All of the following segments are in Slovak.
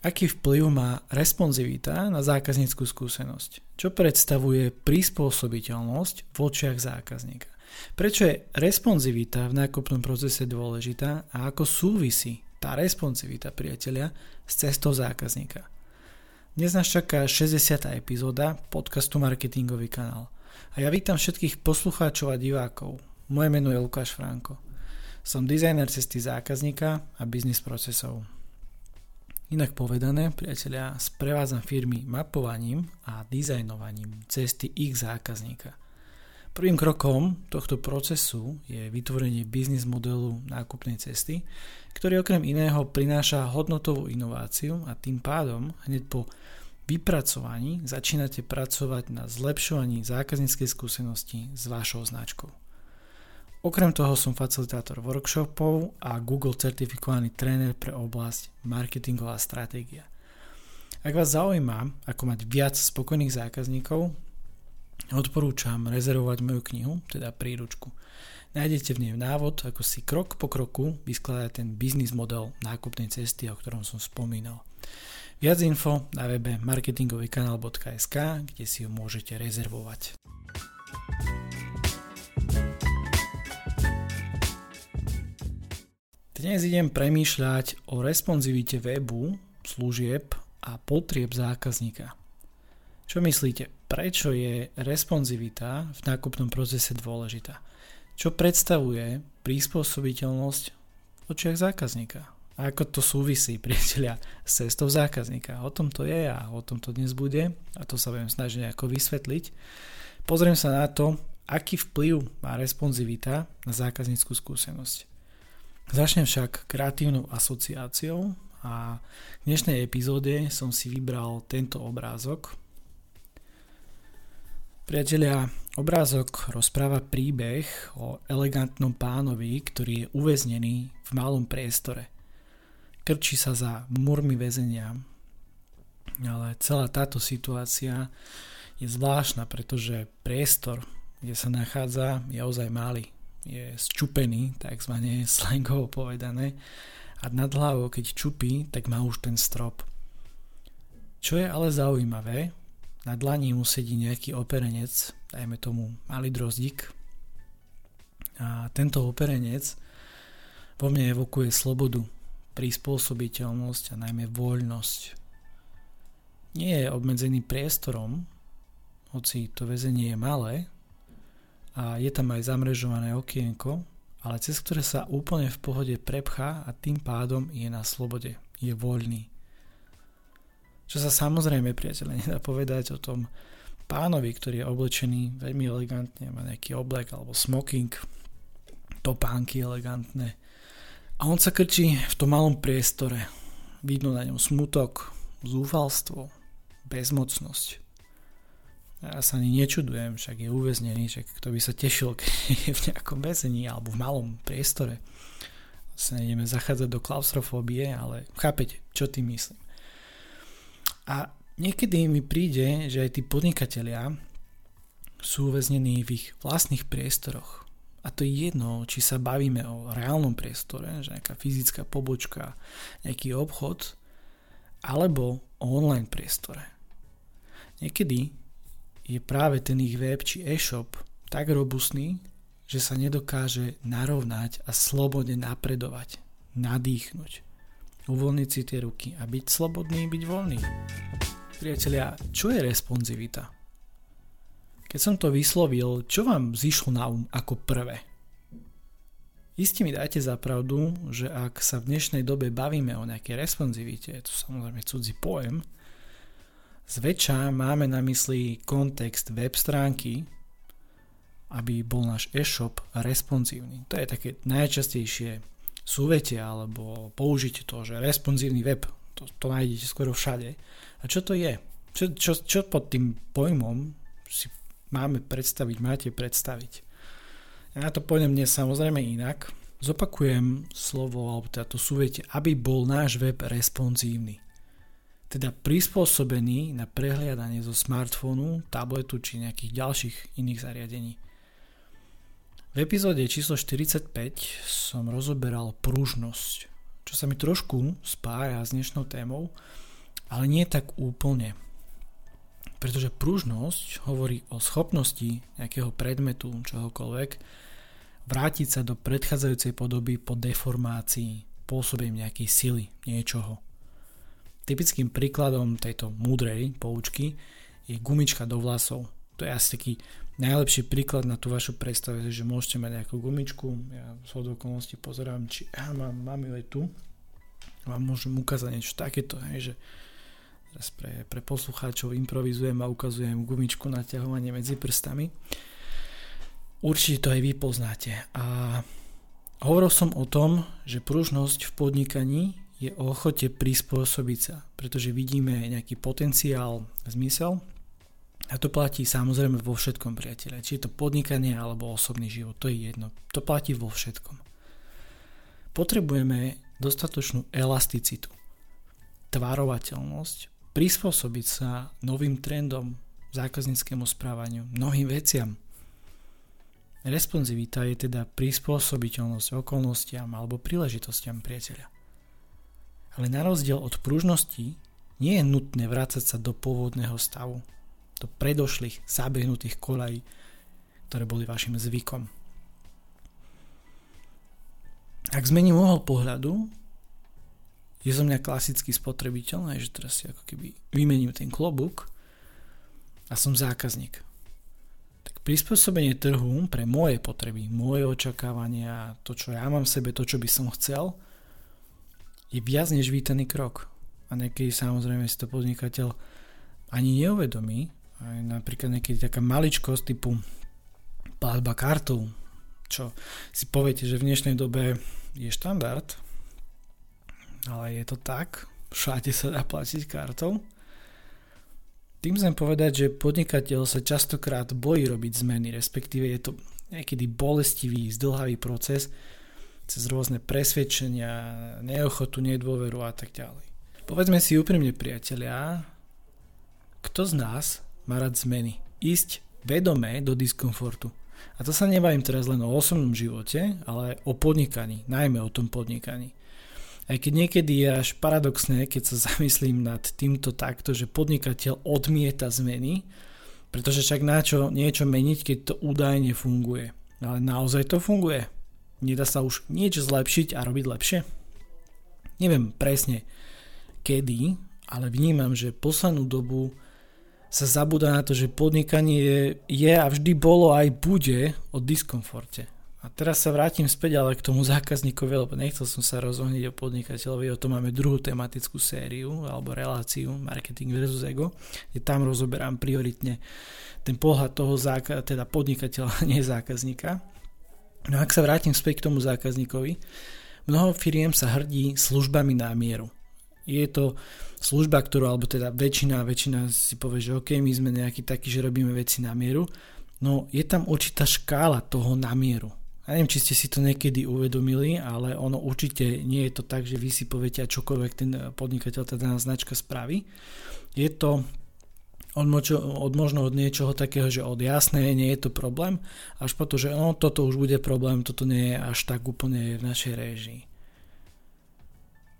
Aký vplyv má responsivita na zákazníckú skúsenosť? Čo predstavuje prispôsobiteľnosť v očiach zákazníka? Prečo je responsivita v nákupnom procese dôležitá a ako súvisí tá responsivita priatelia s cestou zákazníka? Dnes nás čaká 60. epizóda podcastu Marketingový kanál. A ja vítam všetkých poslucháčov a divákov. Moje meno je Lukáš Franko. Som dizajner cesty zákazníka a biznis procesov. Inak povedané, priatelia, sprevádzam firmy mapovaním a dizajnovaním cesty ich zákazníka. Prvým krokom tohto procesu je vytvorenie biznis modelu nákupnej cesty, ktorý okrem iného prináša hodnotovú inováciu a tým pádom hneď po vypracovaní začínate pracovať na zlepšovaní zákazníckej skúsenosti s vašou značkou. Okrem toho som facilitátor workshopov a Google certifikovaný tréner pre oblasť marketingová stratégia. Ak vás zaujíma, ako mať viac spokojných zákazníkov, odporúčam rezervovať moju knihu, teda príručku. Nájdete v nej návod, ako si krok po kroku vyskladať ten biznis model nákupnej cesty, o ktorom som spomínal. Viac info na webe marketingovýkanál.sk, kde si ju môžete rezervovať. Dnes idem premýšľať o responsivite webu, služieb a potrieb zákazníka. Čo myslíte, prečo je responsivita v nákupnom procese dôležitá? Čo predstavuje prispôsobiteľnosť v očiach zákazníka? A ako to súvisí, priatelia, s cestou zákazníka? O tom to je a o tom to dnes bude a to sa budem snažiť nejako vysvetliť. Pozriem sa na to, aký vplyv má responsivita na zákazníckú skúsenosť. Začnem však kreatívnou asociáciou a v dnešnej epizóde som si vybral tento obrázok. Priatelia, obrázok rozpráva príbeh o elegantnom pánovi, ktorý je uväznený v malom priestore. Krčí sa za murmi väzenia, ale celá táto situácia je zvláštna, pretože priestor, kde sa nachádza, je ozaj malý je zčupený, takzvané slangovo povedané, a nad hlavou, keď čupí, tak má už ten strop. Čo je ale zaujímavé, na dlani mu sedí nejaký operenec, dajme tomu malý drozdík, a tento operenec vo mne evokuje slobodu, prispôsobiteľnosť a najmä voľnosť. Nie je obmedzený priestorom, hoci to väzenie je malé, a je tam aj zamrežované okienko, ale cez ktoré sa úplne v pohode prepchá a tým pádom je na slobode, je voľný. Čo sa samozrejme, priateľe, nedá povedať o tom pánovi, ktorý je oblečený veľmi elegantne, má nejaký oblek alebo smoking, topánky elegantné. A on sa krčí v tom malom priestore. Vidno na ňom smutok, zúfalstvo, bezmocnosť. Ja sa ani nečudujem, však je uväznený, však kto by sa tešil, keď je v nejakom väzení alebo v malom priestore. Sa nejdeme zachádzať do klaustrofóbie, ale chápete, čo tým myslím. A niekedy mi príde, že aj tí podnikatelia sú uväznení v ich vlastných priestoroch. A to je jedno, či sa bavíme o reálnom priestore, že nejaká fyzická pobočka, nejaký obchod, alebo o online priestore. Niekedy je práve ten ich web či e-shop tak robustný, že sa nedokáže narovnať a slobodne napredovať, nadýchnuť, uvoľniť si tie ruky a byť slobodný, byť voľný. Priatelia, čo je responsivita? Keď som to vyslovil, čo vám zišlo na um ako prvé? Isté mi dajte za pravdu, že ak sa v dnešnej dobe bavíme o nejakej responsivite, to samozrejme cudzí pojem, Zväčša máme na mysli kontext web stránky, aby bol náš e-shop responsívny. To je také najčastejšie súvetie alebo použitie toho, že responsívny web, to, to nájdete skoro všade. A čo to je? Čo, čo, čo pod tým pojmom si máme predstaviť, máte predstaviť? Ja na to pôjdem dnes samozrejme inak. Zopakujem slovo alebo teda to súvetie, aby bol náš web responsívny teda prispôsobený na prehliadanie zo smartfónu, tabletu či nejakých ďalších iných zariadení. V epizóde číslo 45 som rozoberal pružnosť, čo sa mi trošku spája s dnešnou témou, Ale nie tak úplne. Pretože pružnosť hovorí o schopnosti nejakého predmetu, čohokoľvek, vrátiť sa do predchádzajúcej podoby po deformácii, pôsobením nejakej sily, niečoho. Typickým príkladom tejto múdrej poučky je gumička do vlasov. To je asi taký najlepší príklad na tú vašu predstavu, že môžete mať nejakú gumičku, ja z okolností pozerám, či ja mám, mám ju aj tu, vám môžem ukázať niečo takéto, hej, že Teraz pre, pre poslucháčov improvizujem a ukazujem gumičku na ťahovanie medzi prstami. Určite to aj vy poznáte. A hovoril som o tom, že pružnosť v podnikaní je o ochote prispôsobiť sa, pretože vidíme nejaký potenciál, zmysel a to platí samozrejme vo všetkom, priateľe. Či je to podnikanie alebo osobný život, to je jedno. To platí vo všetkom. Potrebujeme dostatočnú elasticitu, tvarovateľnosť prispôsobiť sa novým trendom, zákazníckému správaniu, mnohým veciam. Responsivita je teda prispôsobiteľnosť okolnostiam alebo príležitostiam priateľa. Ale na rozdiel od pružnosti nie je nutné vrácať sa do pôvodného stavu, do predošlých zabehnutých kolají, ktoré boli vašim zvykom. Ak zmením uhol pohľadu, je zo mňa klasický spotrebiteľ, že teraz si ako keby vymením ten klobúk a som zákazník. Tak prispôsobenie trhu pre moje potreby, moje očakávania, to čo ja mám v sebe, to čo by som chcel, je viac než vítaný krok. A niekedy samozrejme si to podnikateľ ani neuvedomí. Aj napríklad niekedy taká maličkosť typu platba kartou, čo si poviete, že v dnešnej dobe je štandard, ale je to tak, všade sa dá platiť kartou. Tým chcem povedať, že podnikateľ sa častokrát bojí robiť zmeny, respektíve je to niekedy bolestivý, zdlhavý proces cez rôzne presvedčenia, neochotu, nedôveru a tak ďalej. Povedzme si úprimne, priatelia, kto z nás má rád zmeny? Ísť vedomé do diskomfortu. A to sa nebavím teraz len o osobnom živote, ale o podnikaní, najmä o tom podnikaní. Aj keď niekedy je až paradoxné, keď sa zamyslím nad týmto takto, že podnikateľ odmieta zmeny, pretože však na čo niečo meniť, keď to údajne funguje. Ale naozaj to funguje. Nedá sa už niečo zlepšiť a robiť lepšie? Neviem presne kedy, ale vnímam, že poslednú dobu sa zabúda na to, že podnikanie je, je a vždy bolo aj bude o diskomforte. A teraz sa vrátim späť ale k tomu zákazníkovi, lebo nechcel som sa rozohniť o podnikateľovi, o tom máme druhú tematickú sériu alebo reláciu Marketing versus Ego, kde tam rozoberám prioritne ten pohľad toho záka- teda podnikateľa, nie zákazníka. No ak sa vrátim späť k tomu zákazníkovi, mnoho firiem sa hrdí službami na mieru. Je to služba, ktorú, alebo teda väčšina, väčšina si povie, že OK, my sme nejakí takí, že robíme veci na mieru, no je tam určitá škála toho na mieru ja neviem, či ste si to niekedy uvedomili, ale ono určite nie je to tak, že vy si poviete a čokoľvek ten podnikateľ, tá daná značka spraví. Je to od, močo, od možno od niečoho takého, že od jasné, nie je to problém, až po to, že no, toto už bude problém, toto nie je až tak úplne v našej réžii.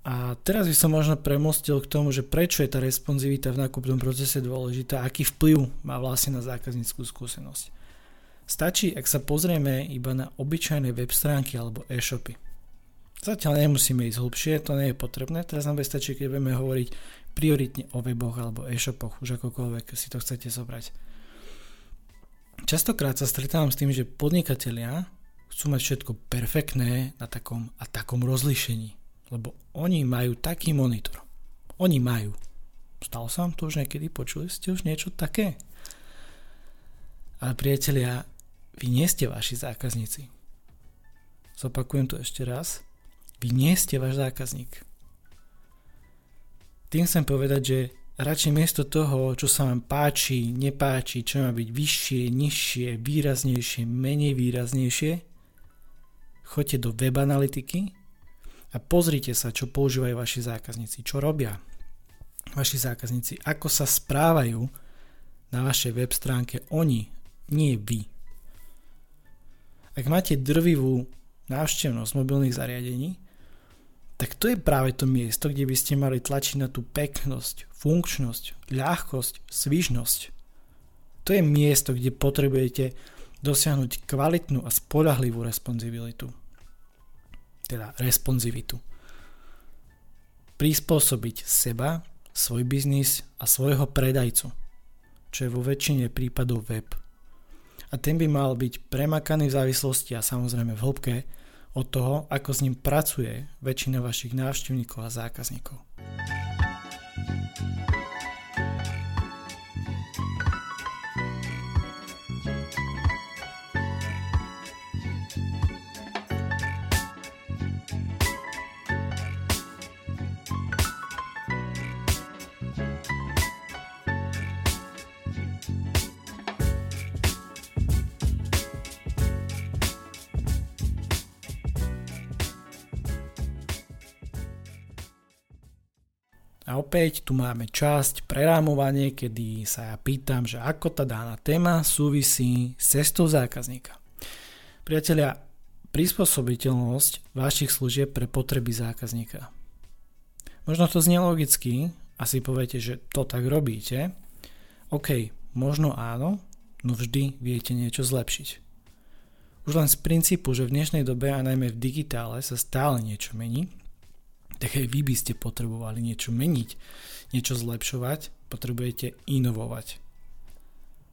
A teraz by som možno premostil k tomu, že prečo je tá responsivita v nákupnom procese dôležitá, aký vplyv má vlastne na zákazníckú skúsenosť. Stačí, ak sa pozrieme iba na obyčajné web stránky alebo e-shopy. Zatiaľ nemusíme ísť hlbšie, to nie je potrebné, teraz nám stačí, keď budeme hovoriť prioritne o weboch alebo e-shopoch, už akokoľvek si to chcete zobrať. Častokrát sa stretávam s tým, že podnikatelia chcú mať všetko perfektné na takom a takom rozlíšení, lebo oni majú taký monitor. Oni majú. Stalo sa vám to už niekedy? Počuli ste už niečo také? Ale priatelia, vy nie ste vaši zákazníci. Zopakujem to ešte raz. Vy nie ste váš zákazník. Tým chcem povedať, že radšej miesto toho, čo sa vám páči, nepáči, čo má byť vyššie, nižšie, výraznejšie, menej výraznejšie, choďte do web analytiky a pozrite sa, čo používajú vaši zákazníci, čo robia vaši zákazníci, ako sa správajú na vašej web stránke oni, nie vy. Ak máte drvivú návštevnosť mobilných zariadení, tak to je práve to miesto, kde by ste mali tlačiť na tú peknosť, funkčnosť, ľahkosť, svižnosť. To je miesto, kde potrebujete dosiahnuť kvalitnú a spolahlivú responsibilitu. Teda responsivitu. Prispôsobiť seba, svoj biznis a svojho predajcu, čo je vo väčšine prípadov web. A ten by mal byť premakaný v závislosti a samozrejme v hĺbke od toho, ako s ním pracuje väčšina vašich návštevníkov a zákazníkov. A opäť tu máme časť prerámovanie, kedy sa ja pýtam, že ako tá daná téma súvisí s cestou zákazníka. Priatelia, prispôsobiteľnosť vašich služieb pre potreby zákazníka. Možno to znie logicky, asi poviete, že to tak robíte. OK, možno áno, no vždy viete niečo zlepšiť. Už len z princípu, že v dnešnej dobe a najmä v digitále sa stále niečo mení, tak aj vy by ste potrebovali niečo meniť, niečo zlepšovať, potrebujete inovovať.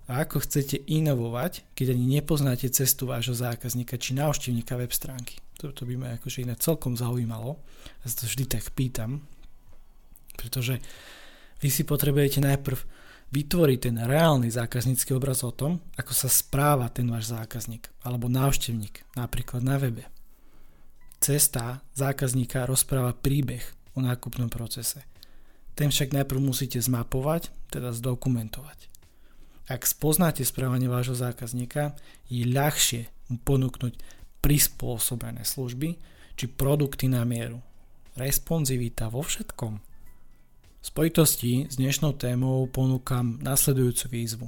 A ako chcete inovovať, keď ani nepoznáte cestu vášho zákazníka či návštevníka web stránky? Toto by ma akože inak celkom zaujímalo. Ja sa to vždy tak pýtam, pretože vy si potrebujete najprv vytvoriť ten reálny zákaznícky obraz o tom, ako sa správa ten váš zákazník alebo návštevník, napríklad na webe. Cesta zákazníka rozpráva príbeh o nákupnom procese. Ten však najprv musíte zmapovať, teda zdokumentovať. Ak spoznáte správanie vášho zákazníka, je ľahšie mu ponúknuť prispôsobené služby či produkty na mieru. Responsivita vo všetkom. V spojitosti s dnešnou témou ponúkam nasledujúcu výzvu.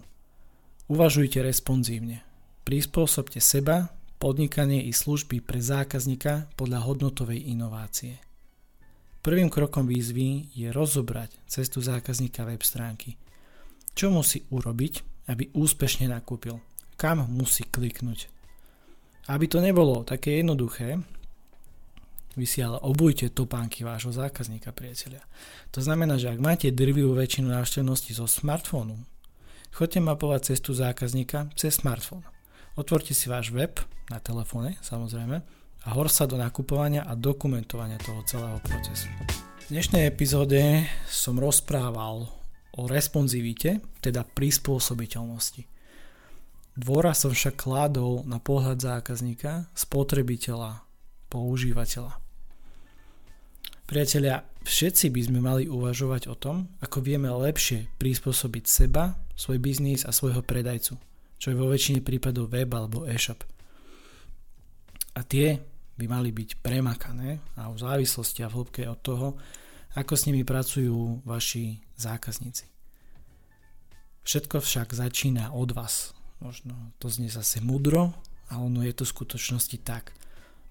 Uvažujte responsívne. Prispôsobte seba podnikanie i služby pre zákazníka podľa hodnotovej inovácie. Prvým krokom výzvy je rozobrať cestu zákazníka web stránky. Čo musí urobiť, aby úspešne nakúpil? Kam musí kliknúť? Aby to nebolo také jednoduché, vy si ale obujte topánky vášho zákazníka, priatelia. To znamená, že ak máte drvivú väčšinu návštevnosti zo smartfónu, chodte mapovať cestu zákazníka cez smartfón. Otvorte si váš web na telefóne, samozrejme, a hor sa do nakupovania a dokumentovania toho celého procesu. V dnešnej epizóde som rozprával o responsivite, teda prispôsobiteľnosti. Dvora som však kládol na pohľad zákazníka, spotrebiteľa, používateľa. Priatelia, všetci by sme mali uvažovať o tom, ako vieme lepšie prispôsobiť seba, svoj biznis a svojho predajcu čo je vo väčšine prípadov web alebo e-shop. A tie by mali byť premakané a v závislosti a v hĺbke od toho, ako s nimi pracujú vaši zákazníci. Všetko však začína od vás. Možno to znie zase mudro, a ono je to v skutočnosti tak.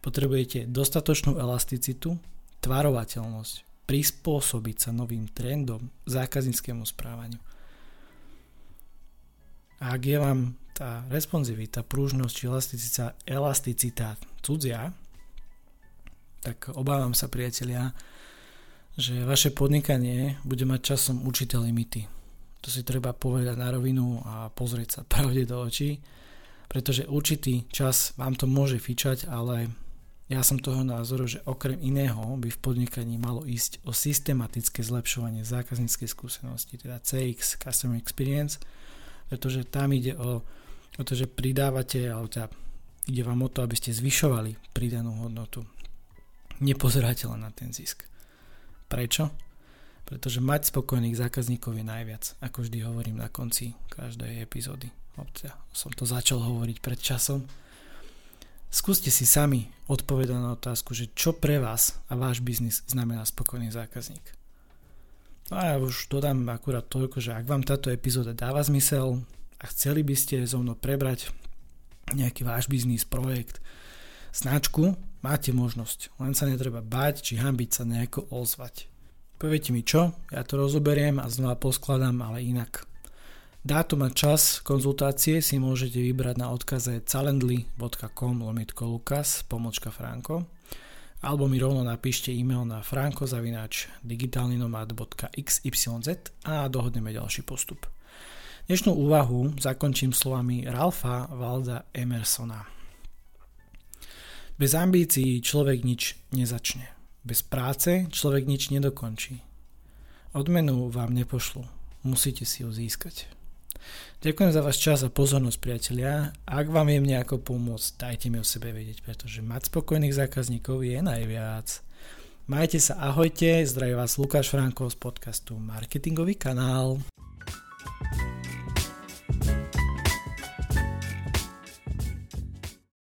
Potrebujete dostatočnú elasticitu, tvarovateľnosť, prispôsobiť sa novým trendom, zákazníckému správaniu. A ak je vám tá responsivita, prúžnosť či elasticita, elasticita cudzia, tak obávam sa priatelia, že vaše podnikanie bude mať časom určité limity. To si treba povedať na rovinu a pozrieť sa pravde do očí, pretože určitý čas vám to môže fičať, ale ja som toho názoru, že okrem iného by v podnikaní malo ísť o systematické zlepšovanie zákazníckej skúsenosti, teda CX, Customer Experience, pretože tam ide o, o to, že pridávate, alebo teda ide vám o to, aby ste zvyšovali pridanú hodnotu. Nepozeráte len na ten zisk. Prečo? Pretože mať spokojných zákazníkov je najviac, ako vždy hovorím na konci každej epizódy. Teda som to začal hovoriť pred časom. Skúste si sami odpovedať na otázku, že čo pre vás a váš biznis znamená spokojný zákazník. No a ja už dodám akurát toľko, že ak vám táto epizóda dáva zmysel a chceli by ste so mnou prebrať nejaký váš biznis, projekt, značku, máte možnosť. Len sa netreba báť, či hambiť sa nejako ozvať. Poviete mi čo, ja to rozoberiem a znova poskladám, ale inak. Dátum a čas konzultácie si môžete vybrať na odkaze calendly.com lomitko lukas pomočka franko alebo mi rovno napíšte e-mail na frankozavinač digitalninomad.xyz a dohodneme ďalší postup. Dnešnú úvahu zakončím slovami Ralfa Valda Emersona. Bez ambícií človek nič nezačne. Bez práce človek nič nedokončí. Odmenu vám nepošlu. Musíte si ju získať. Ďakujem za váš čas a pozornosť, priatelia. Ak vám viem nejako pomôcť, dajte mi o sebe vedieť, pretože mať spokojných zákazníkov je najviac. Majte sa, ahojte, zdraví vás Lukáš Franko z podcastu Marketingový kanál.